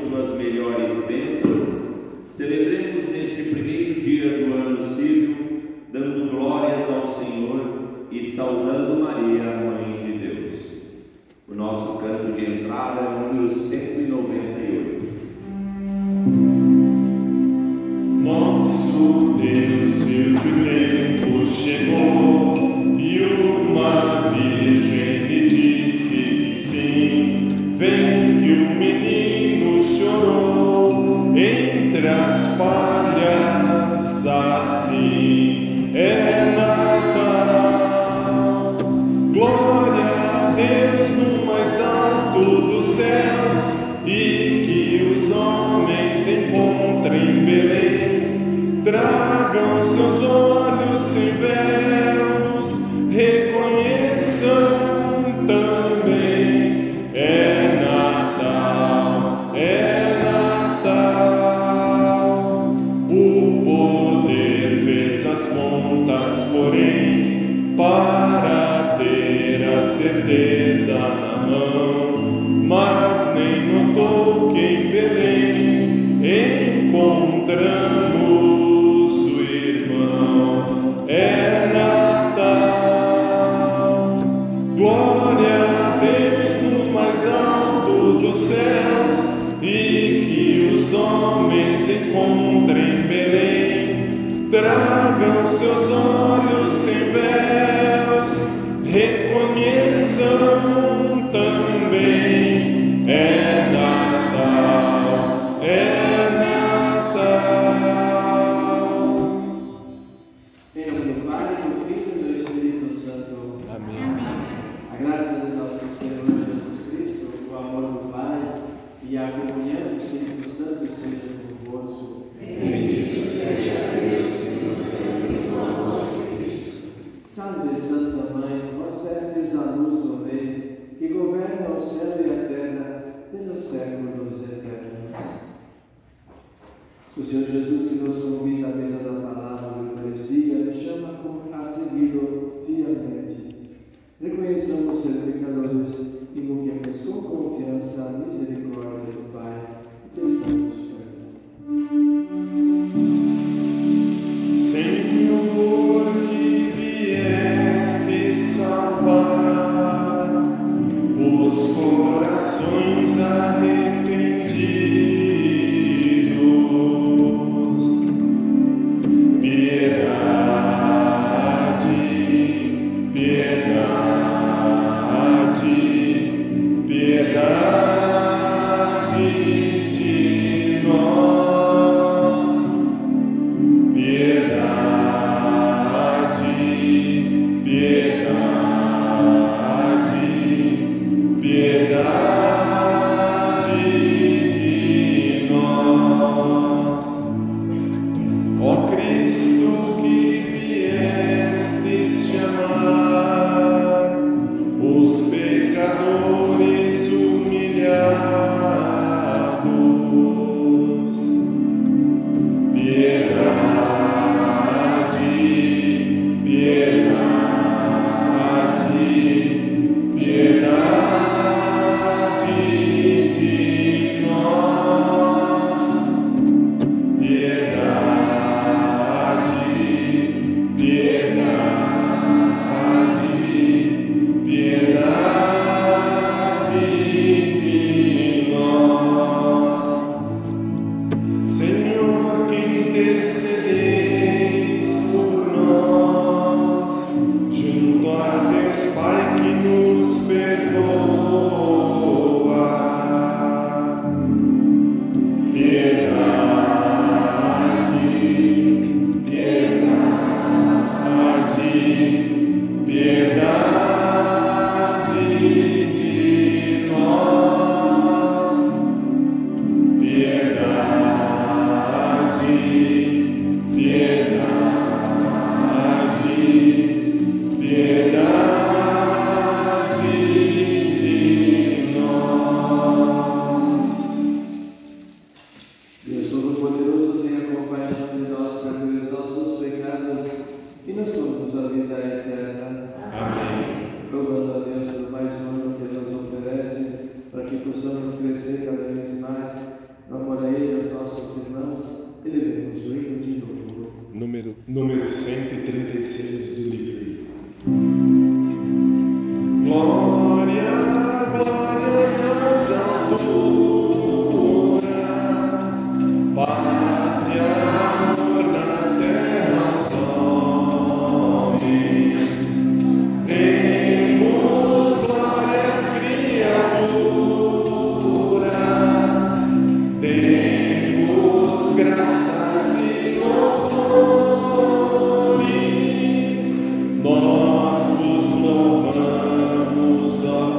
suas melhores bênçãos, celebremos neste primeiro dia do ano civil, dando glórias ao Senhor e saudando Maria, Mãe de Deus. O nosso canto de entrada é o número 198.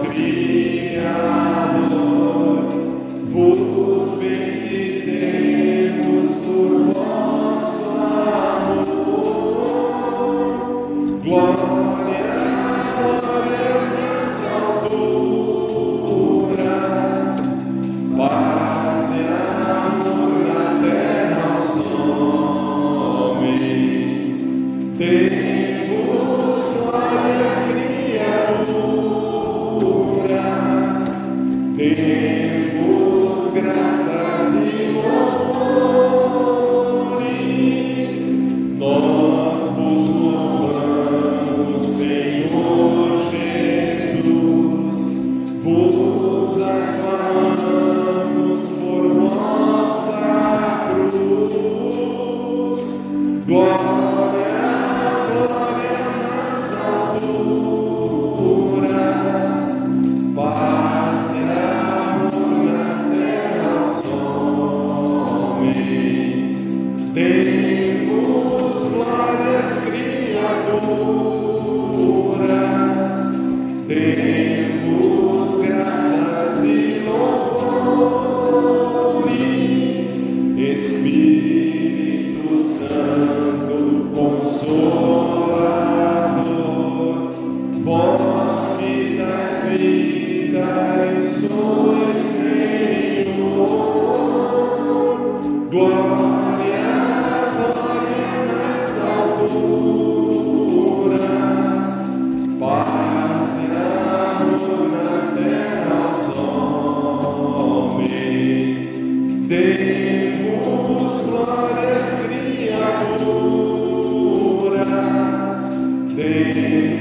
Nossos ouvidos e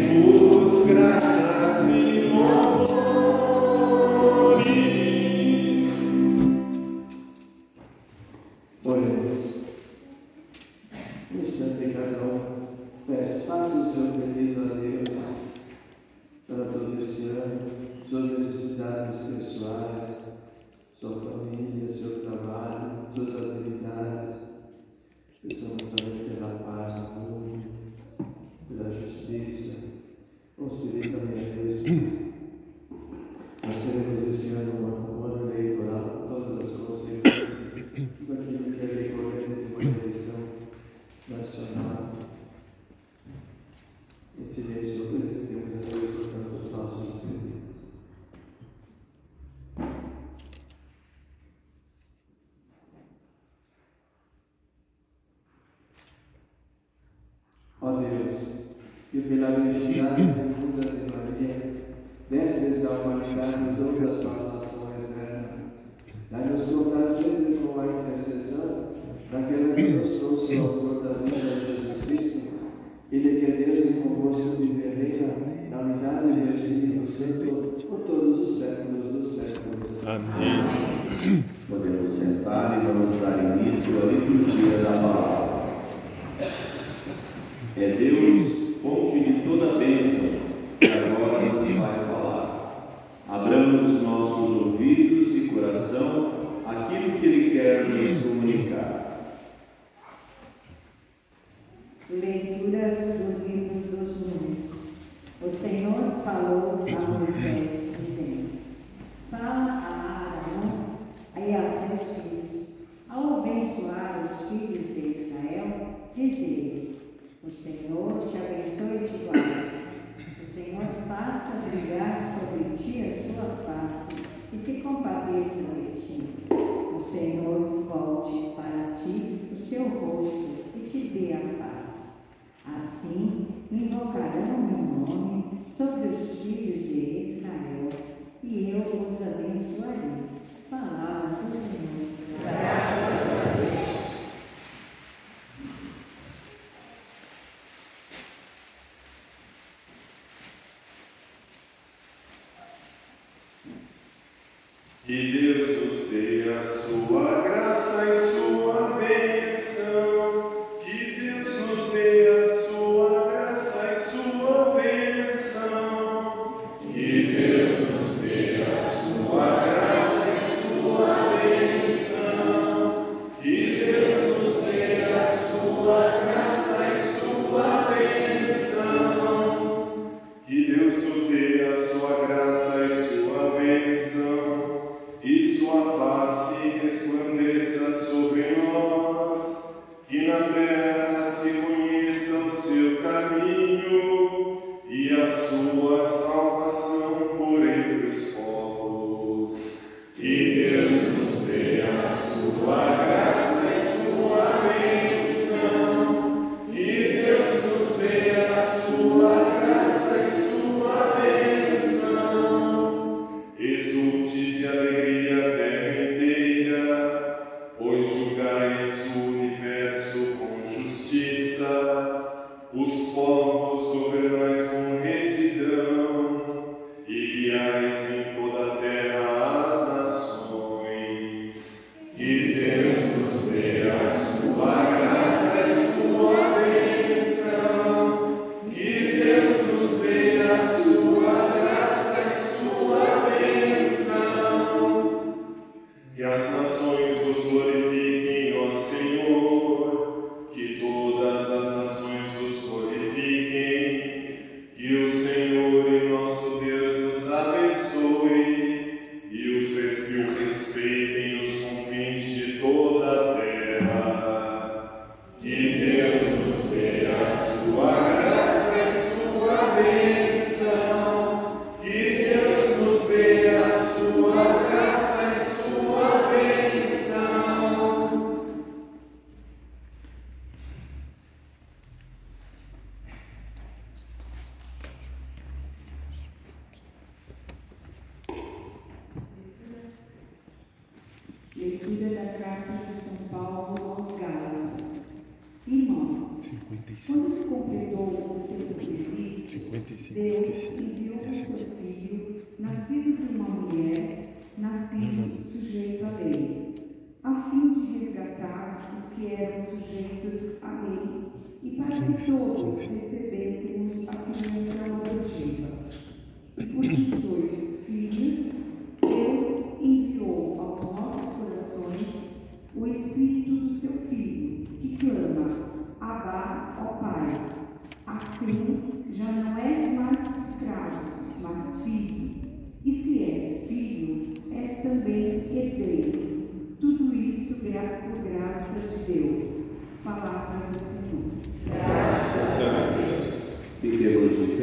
Christ.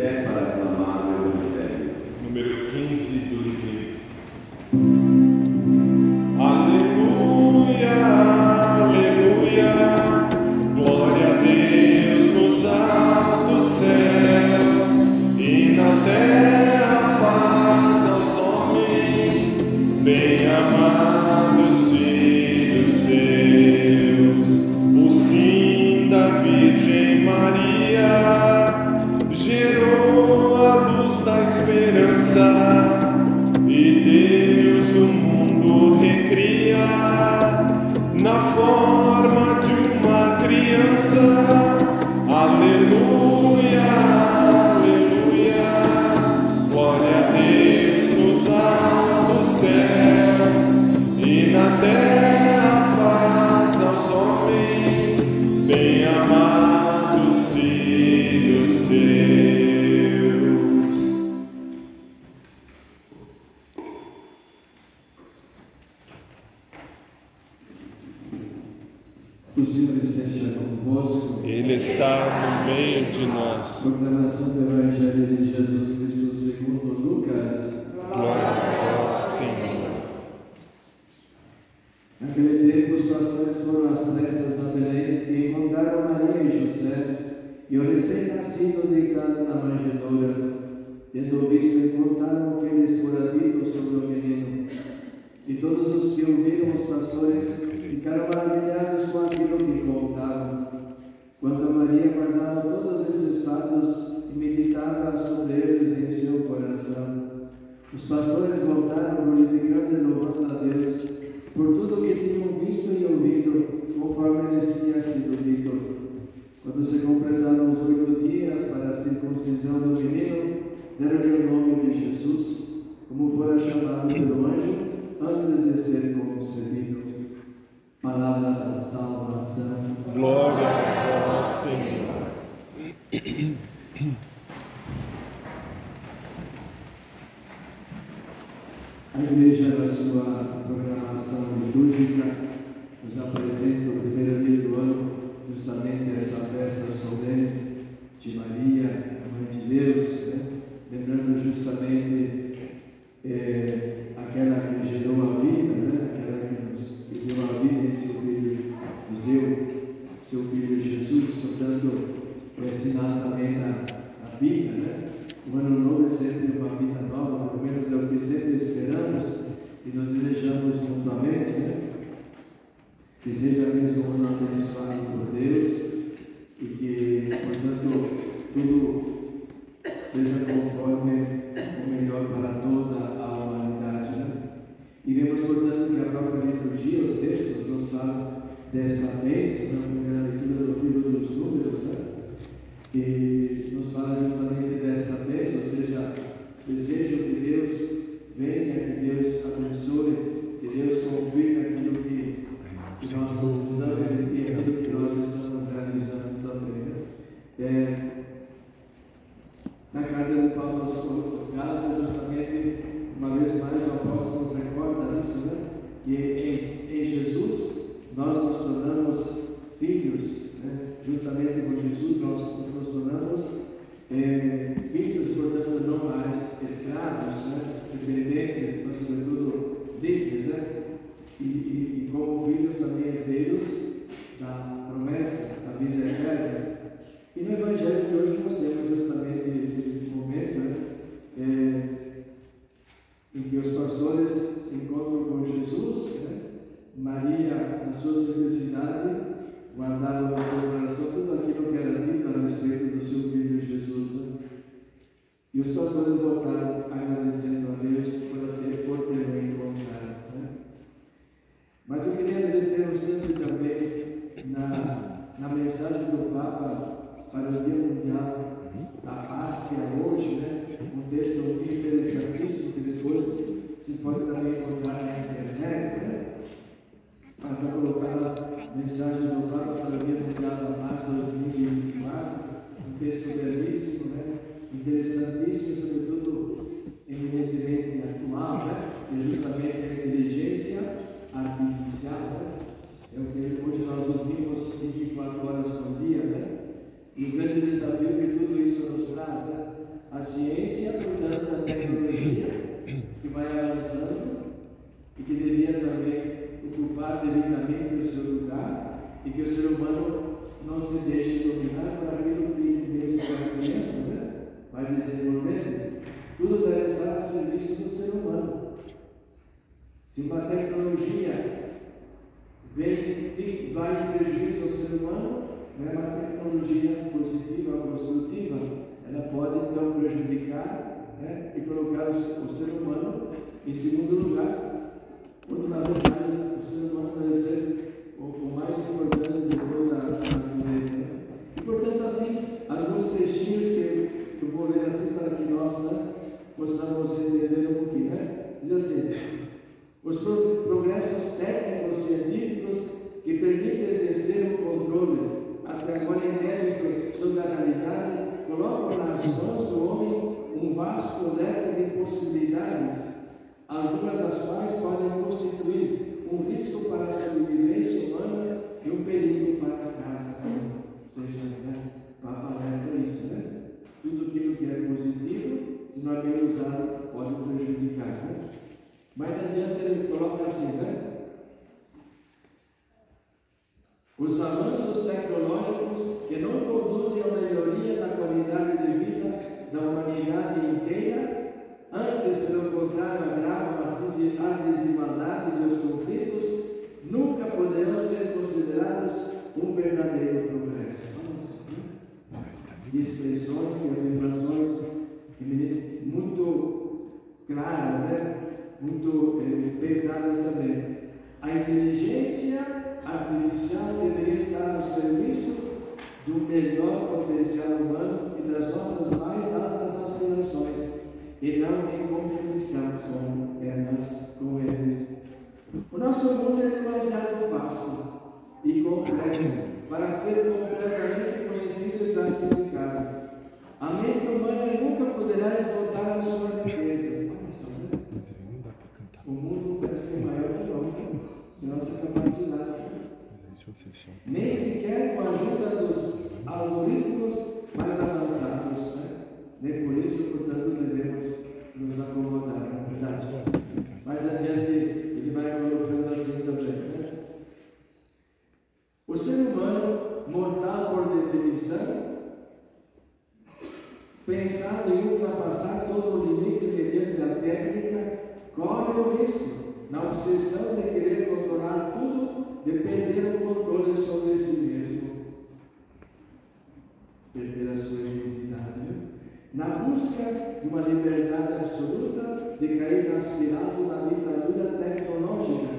para clamar o Evangelho. Número 15 do livro Quando se completaram os oito dias para a circuncisão do menino, deram-lhe o nome de Jesus, como fora chamado pelo anjo antes de ser concebido. Palavra da salvação. Glória a vós, Senhor. A igreja, na sua programação litúrgica, nos apresenta o primeiro dia do ano, justamente essa festa solene de Maria, Mãe de Deus, né? lembrando justamente eh, aquela que gerou a vida, né? aquela que nos que deu a vida em seu Filho, nos deu seu Filho Jesus, portanto, é sinal também da, da vida, né? O ano novo é sempre uma vida nova, pelo menos é o que sempre esperamos e nos desejamos mutuamente, né? Que seja mesmo um ano abençoado por Deus e que, portanto, tudo seja conforme o melhor para toda a humanidade. Né? E vemos, portanto, que a própria liturgia, os textos, nos falam dessa vez, na primeira leitura do livro dos Números, né? e nos fala justamente dessa bênção, ou seja, desejo que Deus venha, que Deus abençoe, que Deus confirme aquilo que, que nós precisamos e aquilo que nós estamos É, na carta de Paulo aos, aos Gálatas, justamente, uma vez mais, o apóstolo recorda isso, né? que em, em Jesus nós nos tornamos filhos, né? juntamente com Jesus, nós nos tornamos é, filhos, portanto, não mais escravos, né? dependentes, mas sobretudo livres, né? E, e, e como filhos também herdeiros da promessa da vida eterna. E no Evangelho de hoje nós temos justamente esse momento né? É, em que os pastores se encontram com Jesus, né? Maria, na sua simplicidade, guardaram no seu coração tudo aquilo que era dito a respeito do seu filho Jesus. Né? E os pastores voltaram agradecendo a Deus por ter, por ter o encontrado. Né? Mas eu queria deter um instante também na, na mensagem do Papa para o Dia Mundial da Paz, que é hoje, né? um texto interessantíssimo que depois vocês podem também encontrar na internet. Né? Basta colocar a mensagem do Papa para o Dia Mundial da Paz 2024, um texto belíssimo, né? interessantíssimo, sobretudo eminentemente atual, né? que é justamente a inteligência artificial. Né? É o que hoje nós ouvimos 24 horas por dia, né? E o grande desafio que tudo isso nos traz, né? A ciência, portanto, a tecnologia que vai avançando e que deveria também ocupar devidamente o seu lugar e que o ser humano não se deixe dominar por aquilo que mesmo vai criando, né? vai desenvolvendo. Tudo deve estar a serviço do ser humano. Se uma tecnologia vem, vai em prejuízo ao ser humano, não é uma tecnologia positiva ou construtiva, ela pode então prejudicar né, e colocar o, o ser humano em segundo lugar, quando na verdade o ser humano deve ser o, o mais importante de toda a natureza. Né? E portanto, assim, alguns trechinhos que, que eu vou ler assim para que nós né, possamos entender um pouquinho. Né? Diz assim: os progressos técnicos científicos que permitem exercer o controle agora inédito sobre a realidade, colocam nas mãos do homem um vasto leque de possibilidades, algumas das quais podem constituir um risco para a sobrevivência humana e um perigo para a casa. Ou seja, né? Papai é isso, né? Tudo aquilo que é positivo, se não é bem usado, pode prejudicar. Né? Mais adiante ele coloca assim, né? Os avanços tecnológicos que não conduzem à melhoria da qualidade de vida da humanidade inteira, antes, pelo contrário, agravam as desigualdades e os conflitos, nunca poderão ser considerados um verdadeiro progresso. De expressões e afirmações muito claras, né? Muito eh, pesadas também. A inteligência artificial deveria estar no serviço do melhor potencial humano e das nossas mais altas aspirações, e não em competição com elas, com eles. O nosso mundo é demasiado vasto e complexo para ser completamente conhecido e classificado. A mente humana nunca poderá esgotar a sua riqueza. O mundo parece que é maior que nós, né? nossa capacidade nem sequer com a ajuda dos algoritmos mais avançados. Né? Nem por isso, portanto, devemos nos acomodar, na é verdade. Mais adiante, ele vai colocando assim também. Né? O ser humano, mortal por definição, pensado em ultrapassar todo o limite mediante a técnica, corre o risco, na obsessão de querer controlar tudo de perder o controle sobre si mesmo, perder a sua identidade. Na busca de uma liberdade absoluta, de cair na ditadura tecnológica,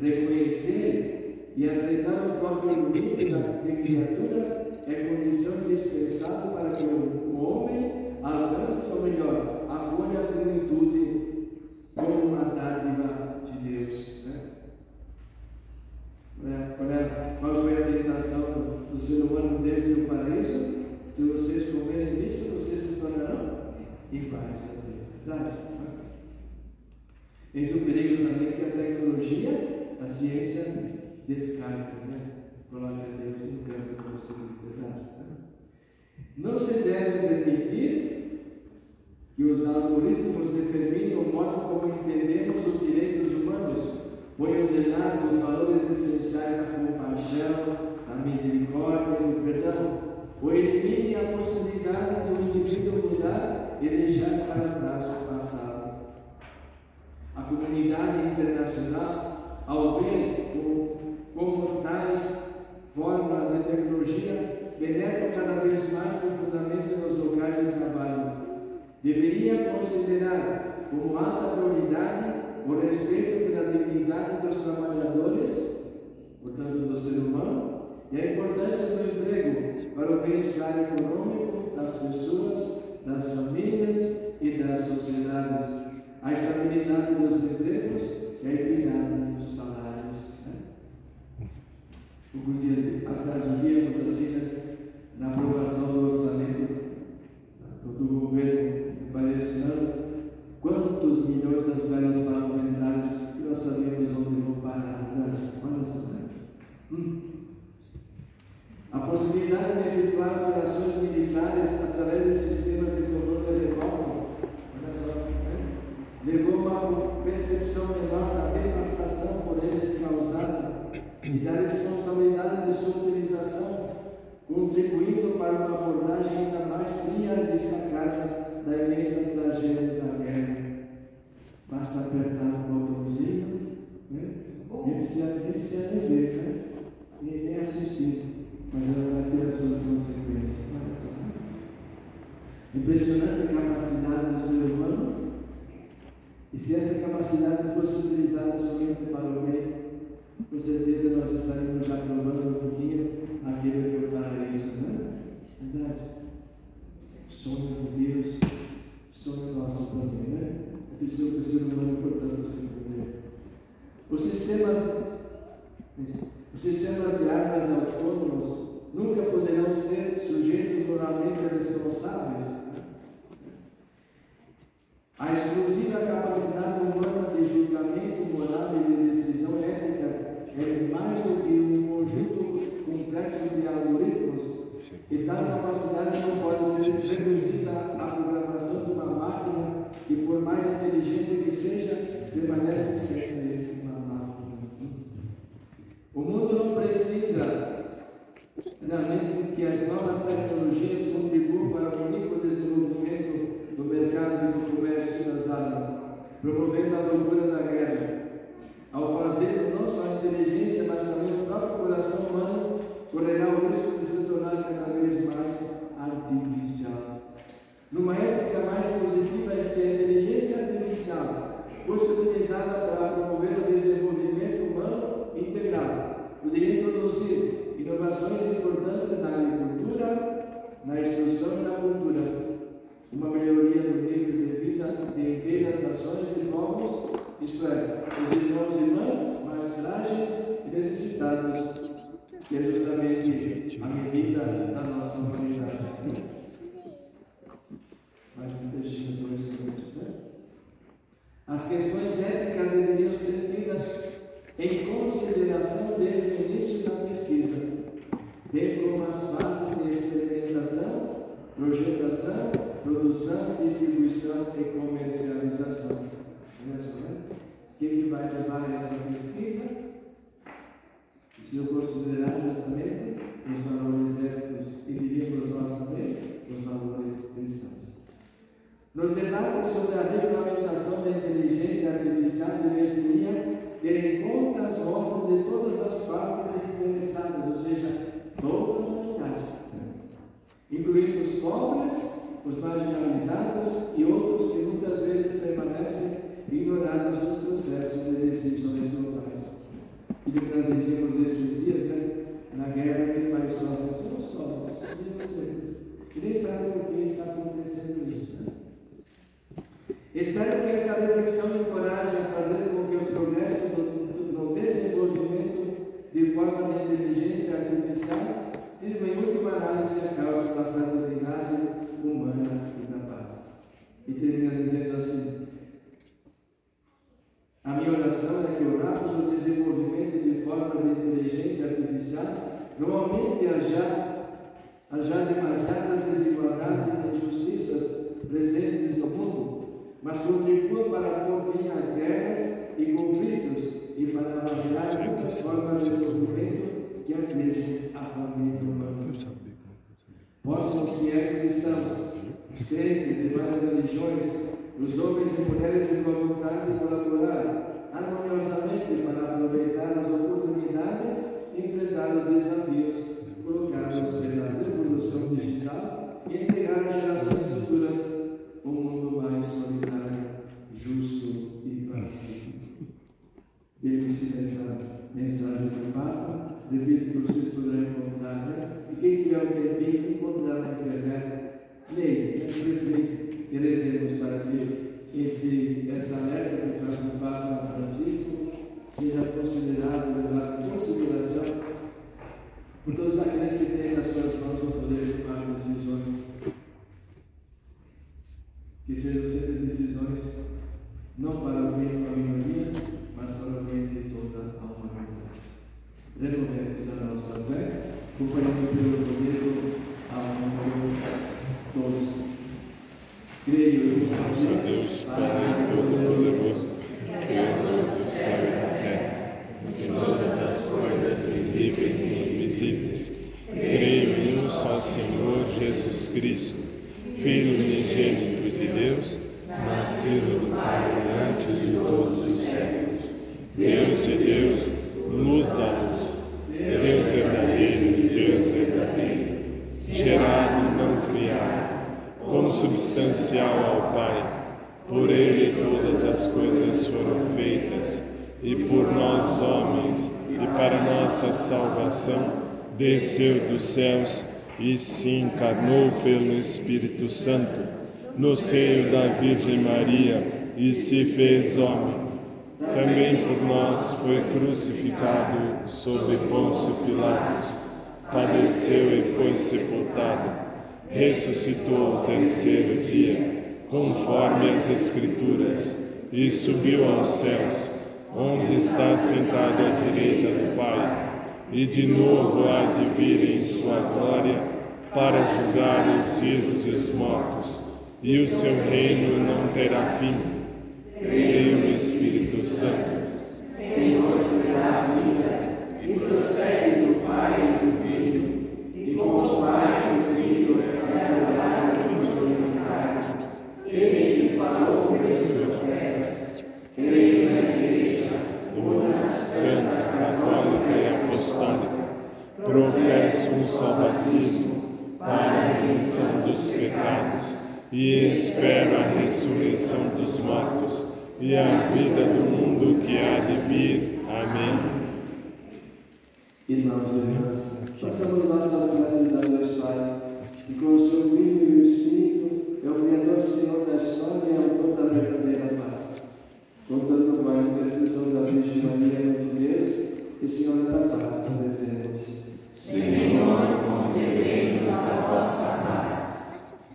reconhecer e aceitar o próprio limite de criatura é condição indispensável para que o homem alcance, ou melhor, a plenitude ser humano desde o paraíso? Se vocês comerem isso, vocês se tornarão iguais a Deus. Verdade? Eis o perigo também que a tecnologia, a ciência, descarga, né? Coloca Deus no campo, como você diz, verdade? Não se deve permitir que os algoritmos determinem o modo como entendemos os direitos humanos Ponham de lado os valores essenciais da compaixão, da misericórdia e do perdão, ou elimine a possibilidade de um indivíduo mudar e deixar para trás o passado. A comunidade internacional, ao ver como tais formas de tecnologia penetram cada vez mais profundamente nos locais de trabalho, deveria considerar como alta prioridade o respeito pela dignidade dos trabalhadores, portanto do ser humano, e a importância do emprego para o bem-estar econômico das pessoas, das famílias e das sociedades, a estabilidade dos empregos e a equidade dos salários. Né? Alguns dias atrás víamos assim, né, na aprovação do orçamento do governo parece ano, Quantos milhões das velhas parlamentares nós sabemos onde vão parar? Olha só. Né? Hum. A de efetuar operações militares através de sistemas de controle remoto, olha só, né? levou a uma percepção menor da devastação por eles causada e da responsabilidade de sua utilização, contribuindo para uma abordagem ainda mais fria e destacada da imensa tragédia da guerra. Basta apertar um botãozinho, né? E ele se, ele se né? E nem assistir, mas ela vai ter as suas consequências. Impressionante a capacidade do ser humano. E se essa capacidade fosse utilizada somente para o bem, com certeza nós estaríamos já provando um pouquinho aquilo que é o paraíso, né? Verdade? Sonho de Deus sonho nosso também, né? Isso que o ser humano, portanto, se entender. Os sistemas, os sistemas de armas autônomos nunca poderão ser sujeitos moralmente responsáveis. A exclusiva capacidade humana de julgamento moral e de decisão ética é mais do que um conjunto complexo de algoritmos e tal capacidade não pode ser reduzida à programação de uma que por mais inteligente que seja, permanece sempre máquina. O mundo não precisa realmente que as novas tecnologias contribuam para o único desenvolvimento do mercado e do comércio das armas, promovendo a loucura da guerra. Ao fazer não só a inteligência, mas também o próprio coração humano correrá o risco de se tornar cada vez mais artificial. Numa ética mais positiva, é se a inteligência artificial fosse utilizada para promover o desenvolvimento humano integral, poderia introduzir inovações importantes na agricultura, na instrução e na cultura, uma melhoria do nível de vida de inteiras nações e povos, isto é, os irmãos e irmãs mais frágeis e necessitados, que é justamente a medida da nossa humanidade. Mais um por esse né? As questões éticas deveriam ser tidas em consideração desde o início da pesquisa, bem como as fases de experimentação, projetação, produção, distribuição e comercialização. Olha só, né? O que, que vai levar essa pesquisa? Se eu considerar justamente os valores éticos e diríamos nós também os valores cristãos. Nos debates sobre a regulamentação da inteligência artificial ter em conta as vozes de todas as partes interessadas, ou seja, toda a humanidade, incluindo os pobres, os marginalizados e outros que muitas vezes permanecem ignorados nos processos de decisões globais. E nós dizíamos nesses dias, né? Na guerra, quem mais sofre são os pobres, os inocentes, que nem sabem por que está acontecendo isso. Né? Espero que esta reflexão encoraje a fazer com que os progressos no desenvolvimento de formas de inteligência artificial sirvam em última análise a causa da fraternidade humana e da paz. E termina dizendo assim: A minha oração é que o rápido desenvolvimento de formas de inteligência artificial não aumente a já, a já demasiadas desigualdades e injustiças presentes no mundo mas contribua para pôr fim às guerras e conflitos e para avaliar muitas formas de sofrimento que afligem a família humana. Possam os fiéis cristãos, os crentes de várias religiões, os homens e mulheres de boa vontade colaborar harmoniosamente para aproveitar as oportunidades e enfrentar os desafios colocados pela revolução digital e entregar às gerações futuras um mundo mais solidário, justo e pacífico. Lembre-se desta mensagem do Papa, repito que vocês poderão encontrar, né? e quem tiver um tempinho, encontrar na internet, leia, reflita e rezemos para que esse, essa alerta que faz o Papa Francisco seja considerado, levado em consideração por todos aqueles que têm nas suas mãos o poder de tomar decisões. Que sejam sempre decisões não para o bem da minoria, mas para o bem de toda a humanidade. Renovemos a nossa fé, acompanhando pelo poder ao número 12. Creio em Nosso Deus, Pai Todo-Poderoso, Criador do céu e da terra, de todas as coisas visíveis e invisíveis. Creio em um só Senhor Jesus Cristo, Filho unigênito de Deus, nascido do Pai antes de todos e por nós homens, e para nossa salvação, desceu dos céus e se encarnou pelo Espírito Santo no seio da Virgem Maria e se fez homem. Também por nós foi crucificado sob Pôncio Pilatos, padeceu e foi sepultado, ressuscitou o terceiro dia, conforme as Escrituras, e subiu aos céus, onde está sentado à direita do Pai, e de novo há de vir em sua glória para julgar os vivos e os mortos e o seu reino não terá fim. Creio no Espírito Santo. Senhor, que dá vida e procede do Pai e do Filho, e como o Pai e o Filho é adorado e glorificado. Ele que falou professo um só batismo para a remissão dos pecados e espero a ressurreição dos mortos e a vida do mundo que há de vir. Amém. Irmãos e irmãs, façamos nossas preces a Deus Pai, que com o seu Filho e o Espírito é o Criador Senhor da história e autor da verdadeira paz. Contando com a intercessão da Virgem Maria, Mãe de Deus, e Senhora da Paz, agradecemos. Senhor, concedei-nos a vossa paz.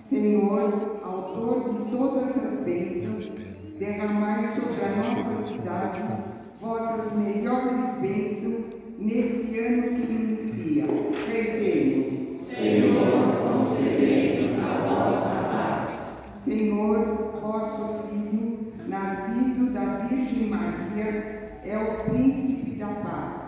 Senhor, autor de todas as bênçãos, derramai sobre a nossa cidade vossas melhores bênçãos nesse ano que inicia. Rezemos. Senhor, concedei-nos a vossa paz. Senhor, vosso Filho, nascido da Virgem Maria, é o príncipe da paz.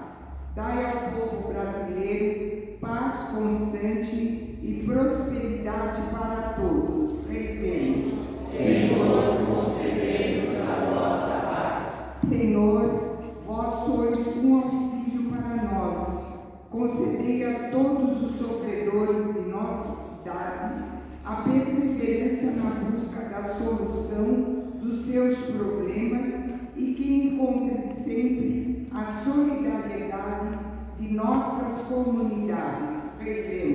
Dai ao povo brasileiro paz constante e prosperidade para todos. Rezemos. Senhor, concedei-nos a vossa paz. Senhor, vós sois um auxílio para nós. Concedei a todos os sofredores de nossa cidade a perseverança na busca da solução dos seus problemas e que encontrem sempre a solidariedade de nossas comunidades. Rezemos. Senhor,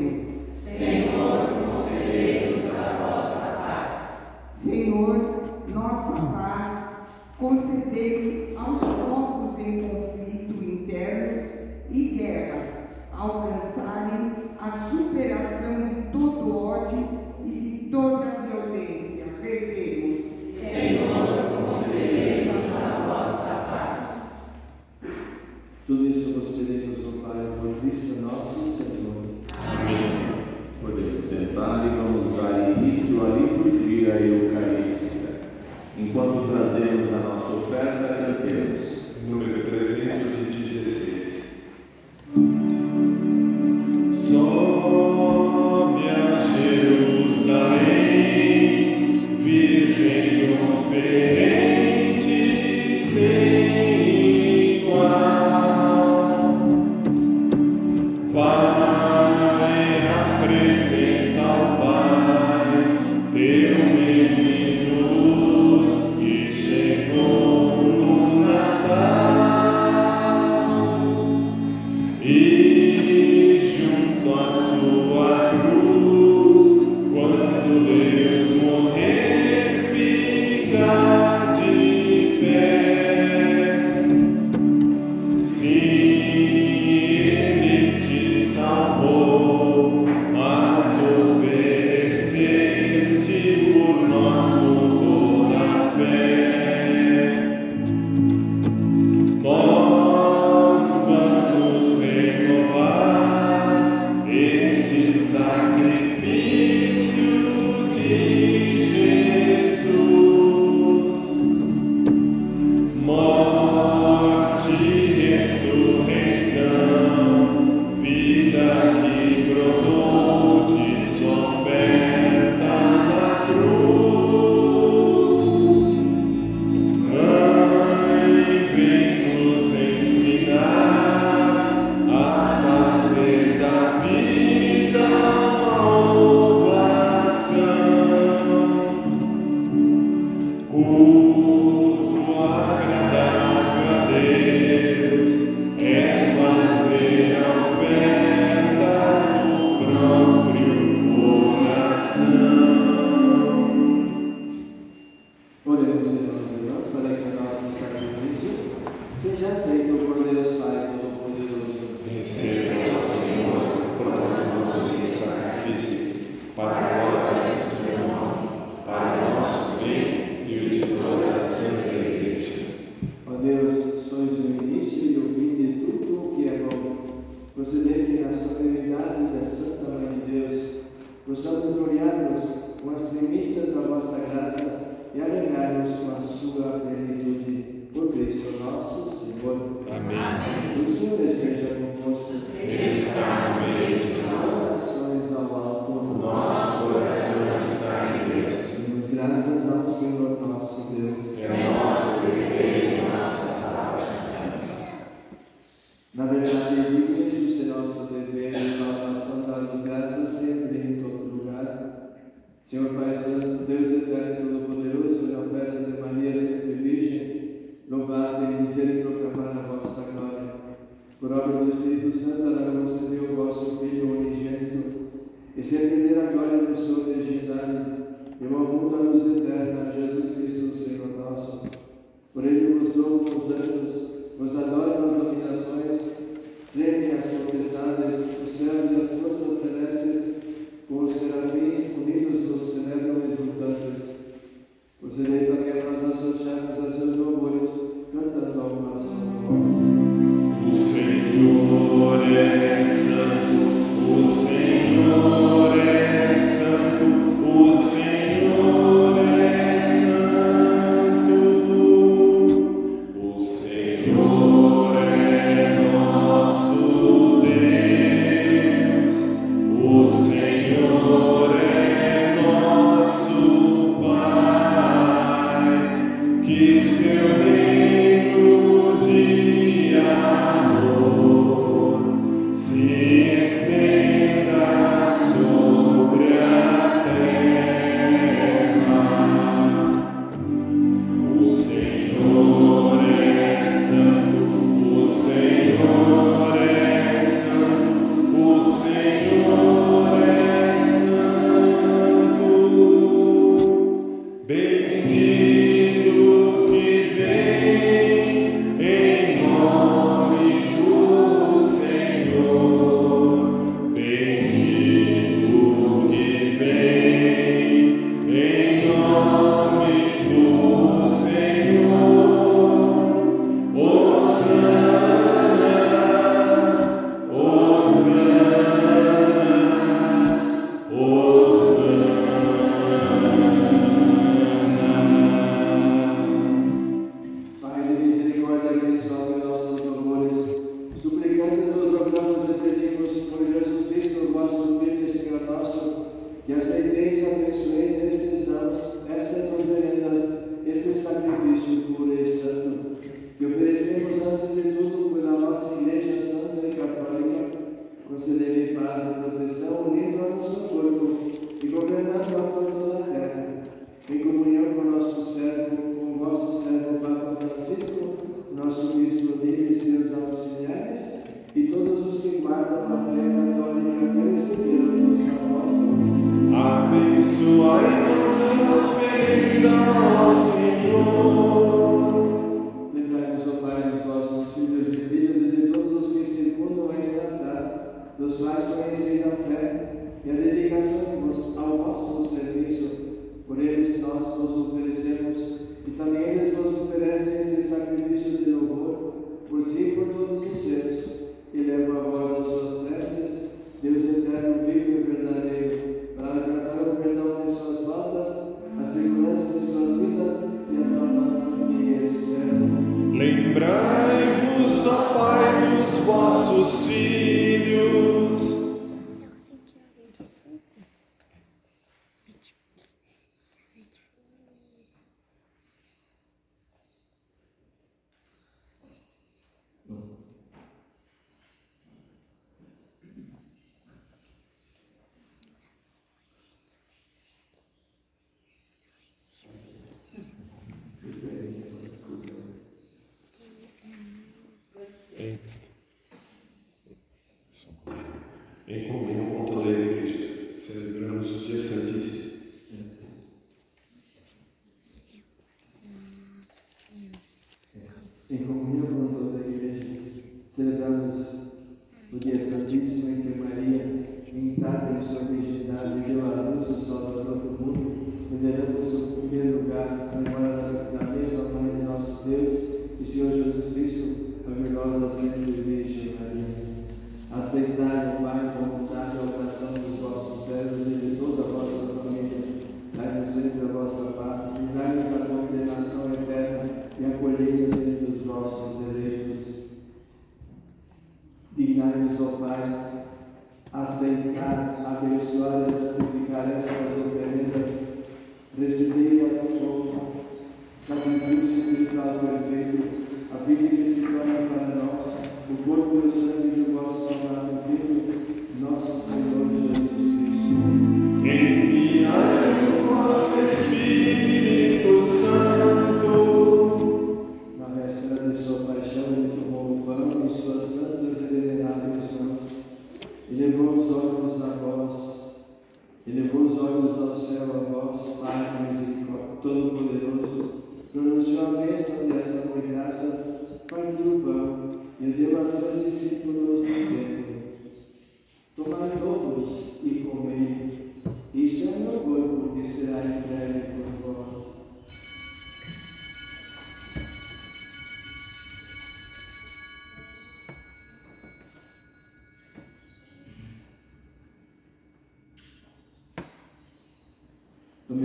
Vai Deus. Santíssima que Maria, intacta em sua virgindade, deu à luz sua paixão, ele tomou o pão em suas santas e veneráveis mãos, e levou os olhos a vós, e levou os olhos ao céu a vós, Pai misericórdia, todo-poderoso, pronunciou a bênção de ação de graças, partiu o pão, e deu a seus discípulos, dizendo, Tomai todos e comei, isto é o meu corpo que será entregue por vós.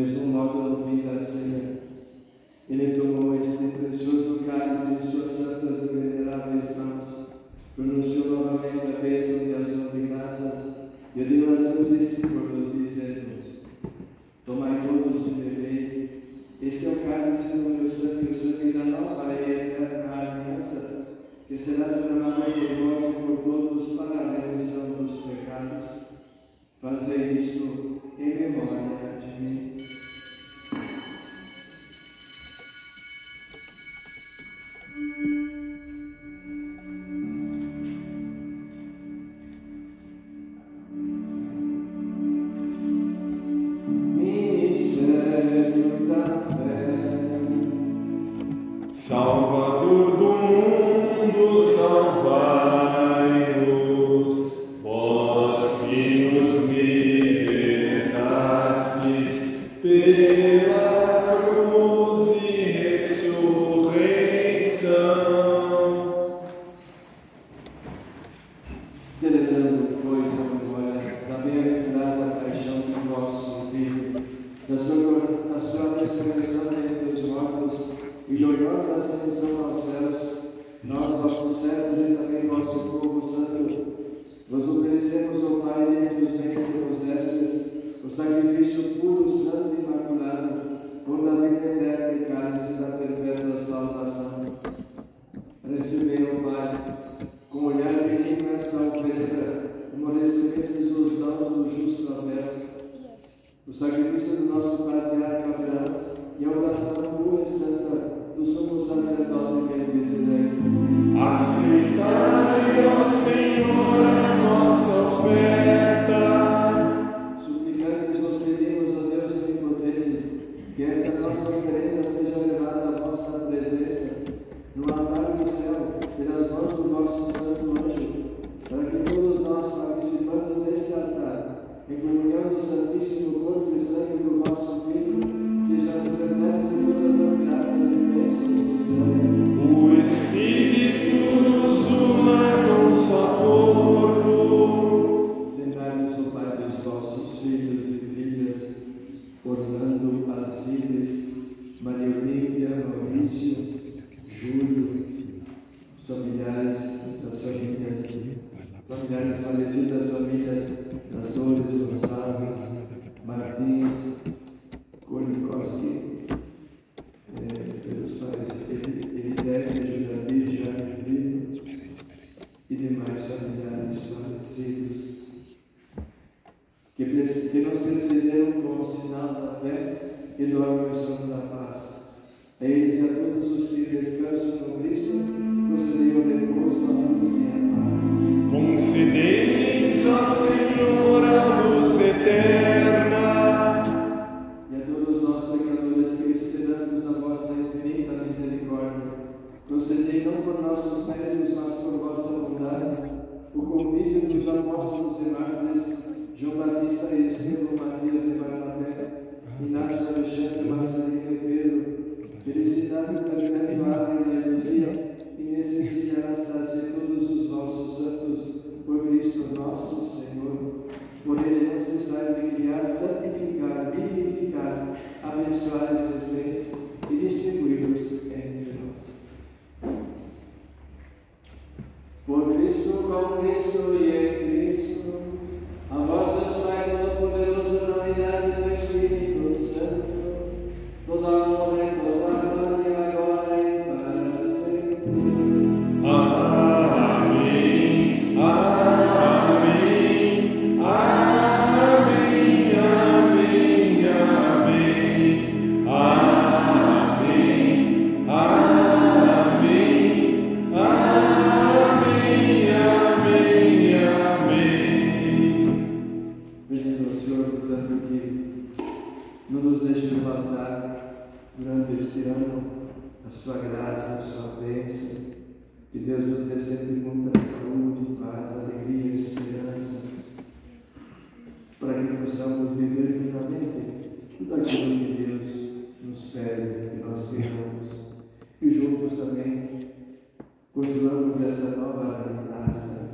Mesmo modo, no fim da ceia, ele tomou este precioso cálice em suas santas e veneráveis mãos, pronunciou novamente a bênção de ação de graças e deu a seus discípulos, dizendo: Tomai todos e bebei, este é o cálice do meu sangue, o sangue da nova e eterna aliança, que será derramado por vós e por todos para a remissão dos pecados. Fazei isto em memória de mim. Da sua ressurreição dentre os mortos e gloriosa ascensão aos céus, nós, vossos servos e também vosso povo santo, vos oferecemos, ó Pai, dentre os bens que nos destes, o sacrifício puro, santo e imaculado, com da vida eterna e cálice da perpétua salvação. Recebei, ó Pai, com olhar benigno esta oferenda, como recebestes os dons do justo Abel, o sacrifício do nosso patriarca Abraão e a oração pura e santa do sumo sacerdote Melquisedeque. Aceitai, ó Senhor, a nossa oferta. Suplicantes vos pedimos, ó Deus onipotente, que esta nossa oferenda seja levada à vossa presença, no Corpo concedei não por nossos méritos, mas por vossa bondade, o convívio dos apóstolos e mártires, João Batista e Estevão, Matias e Barnabé, Inácio, Alexandre, Marcelino e Pedro, felicidade perpetuada e alegria, e necessidade Anastácia e todos os vossos santos, por Cristo nosso Senhor. Por ele não cessai de criar, santificar, vivificar, abençoar estes bens e distribuí-los Por Cristo, con Cristo y en Cristo, ambas está en toda poderosa Navidad del Espíritu Santo, toda honra e toda nos pede, que nós queremos. E juntos também construamos essa nova realidade, né?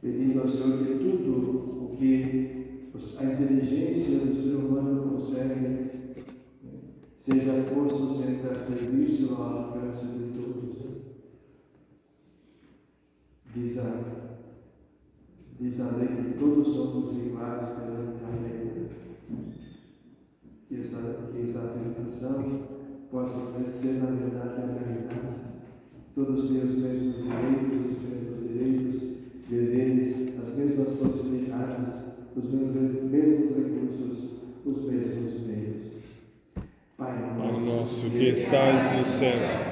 pedindo ao Senhor que tudo o que a inteligência do ser humano consegue seja posto sempre a serviço ao alcance de todos. né? Diz a, diz a lei que todos somos iguais perante a lei. Que essa, que essa afirmação possa ser, na verdade, a realidade. Todos têm os mesmos direitos, os mesmos direitos, deveres, as mesmas possibilidades, os mesmos, mesmos recursos, os mesmos meios. Pai Pai nosso que estais nos céus,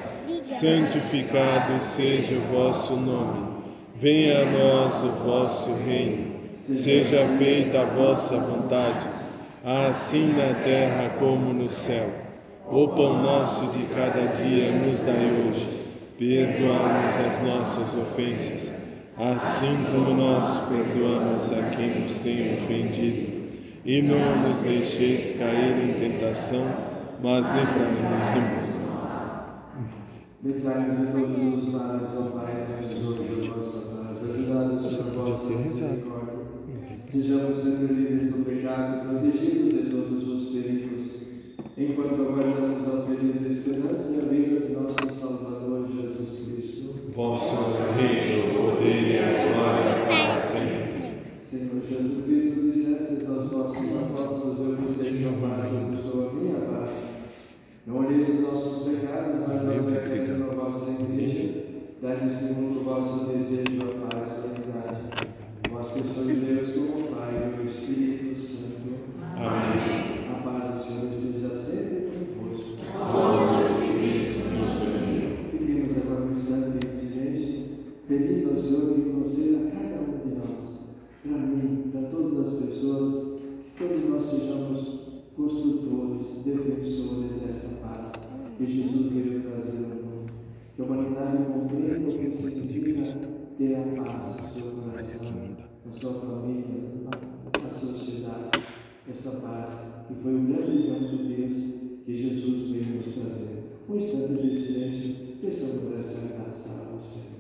santificado seja o vosso nome. Venha a nós o vosso reino. Seja feita a vossa vontade, assim na terra como no céu. O pão nosso de cada dia nos dai hoje. Perdoa-nos as nossas ofensas, assim como nós perdoamos a quem nos tem ofendido. E não nos deixeis cair em tentação, mas livrai-nos do mal. Livrai-nos de todos os males, ó Pai, dai-nos hoje a vossa paz, ajudados pela vossa misericórdia. Sejamos sempre livres do pecado, protegidos de todos os perigos, enquanto aguardamos a feliz esperança e a vida de nosso Salvador Jesus Cristo. Vosso reino, poder e a glória para sempre. Senhor Jesus Cristo, dissestes aos vossos apóstolos, eu vos deixo a paz, eu vos dou a minha paz. Não olheis os nossos pecados, mas a fé que na vossa igreja. Dai-lhe segundo o vosso desejo a paz e a unidade. Vós que sois Deus pedindo ao Senhor que conceda a cada um de nós, para mim, para todas as pessoas, que todos nós sejamos construtores, defensores dessa paz que Jesus veio trazer ao mundo. Que a humanidade compreenda o que significa ter a paz no seu coração, na sua família, na sociedade. Essa paz que foi o grande dom de Deus que Jesus veio nos trazer. Um instante de silêncio, pensando por essa graça ao Senhor.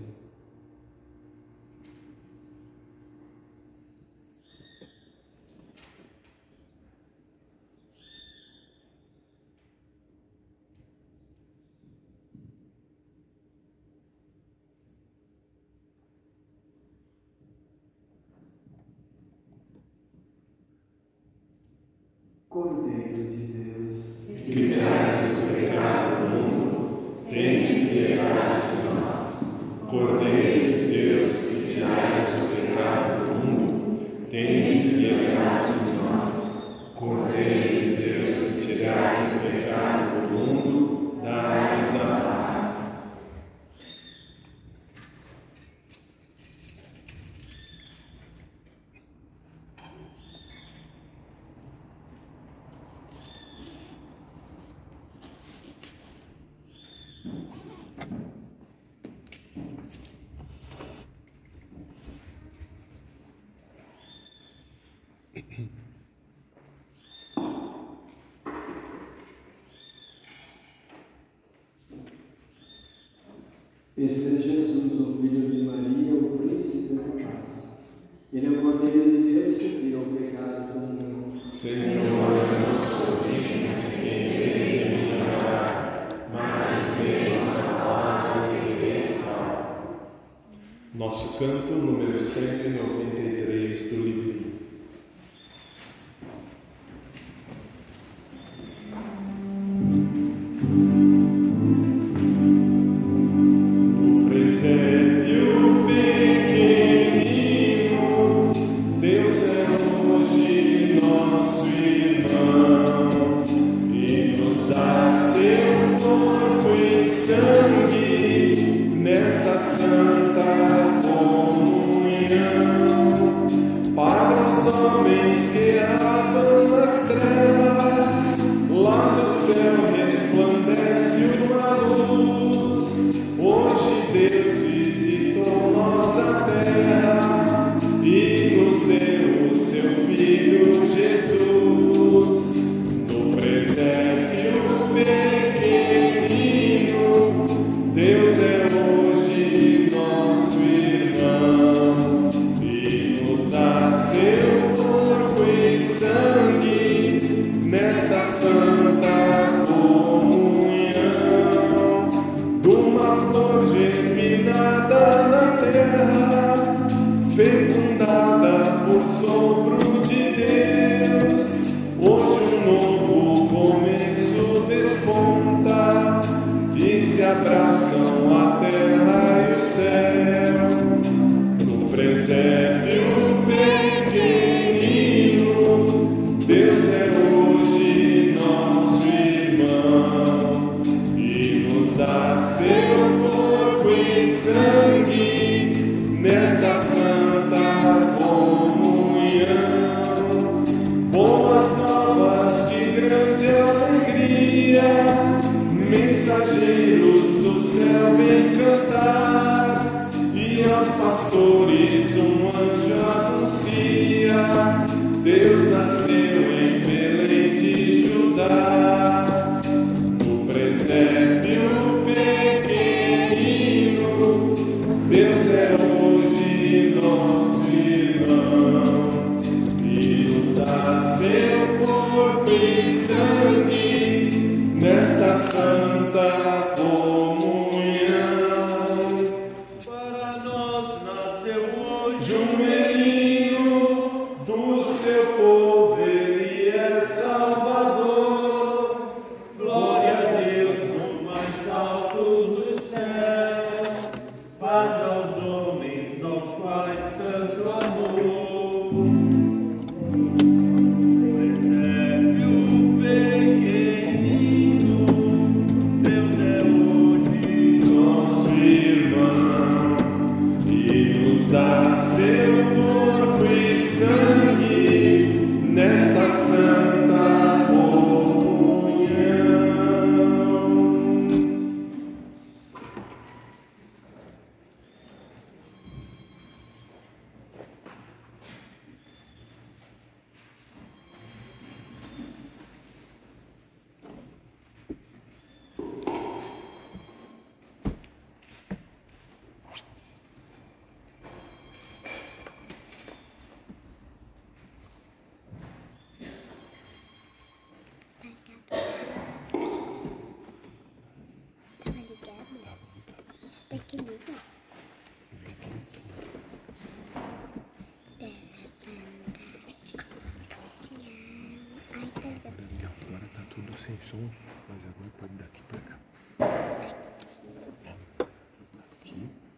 Zareaguj, pagdaki, plaga. Pagdaki,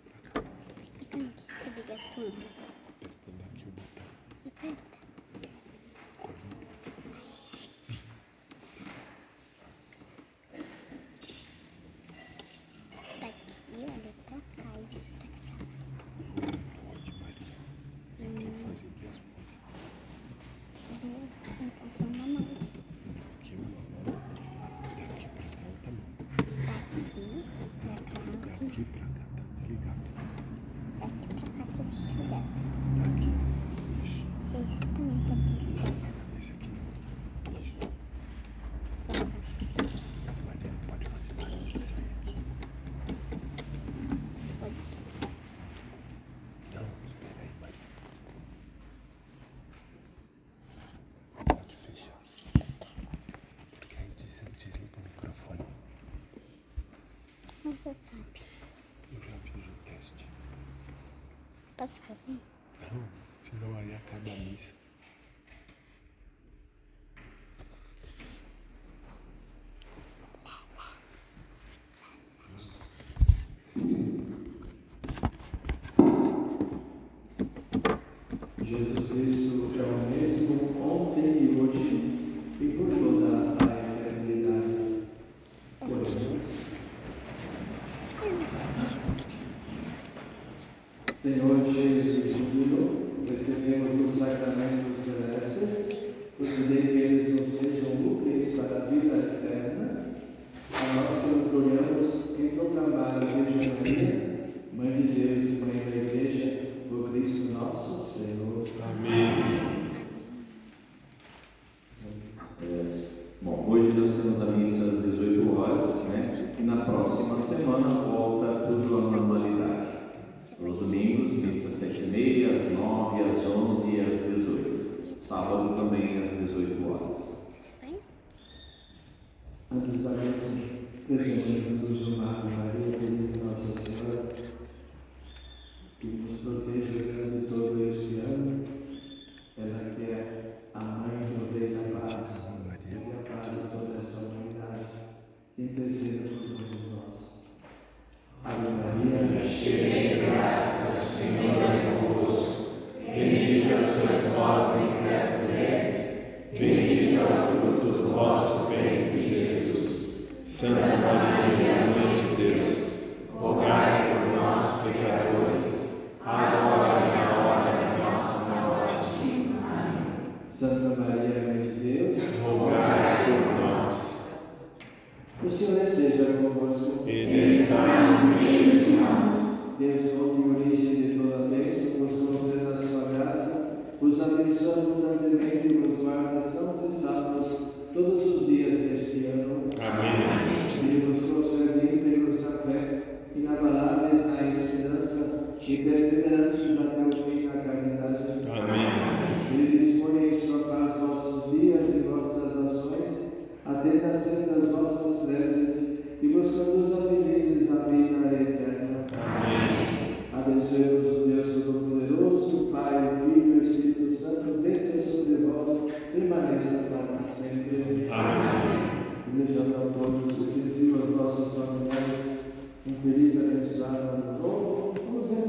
plaga. Pagdaki. Christmas present. hoje nós temos a missa às 18 horas, né? E na próxima semana volta tudo à normalidade. Nos domingos, missa às 7h30, às 9 às 11 e às 18 Sábado também às 18 horas. Antes da missa, desejamos a todos uma Maria.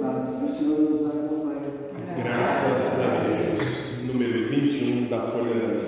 resultados. O Senhor nos acompanha. Graças a Deus. Número 21 da folha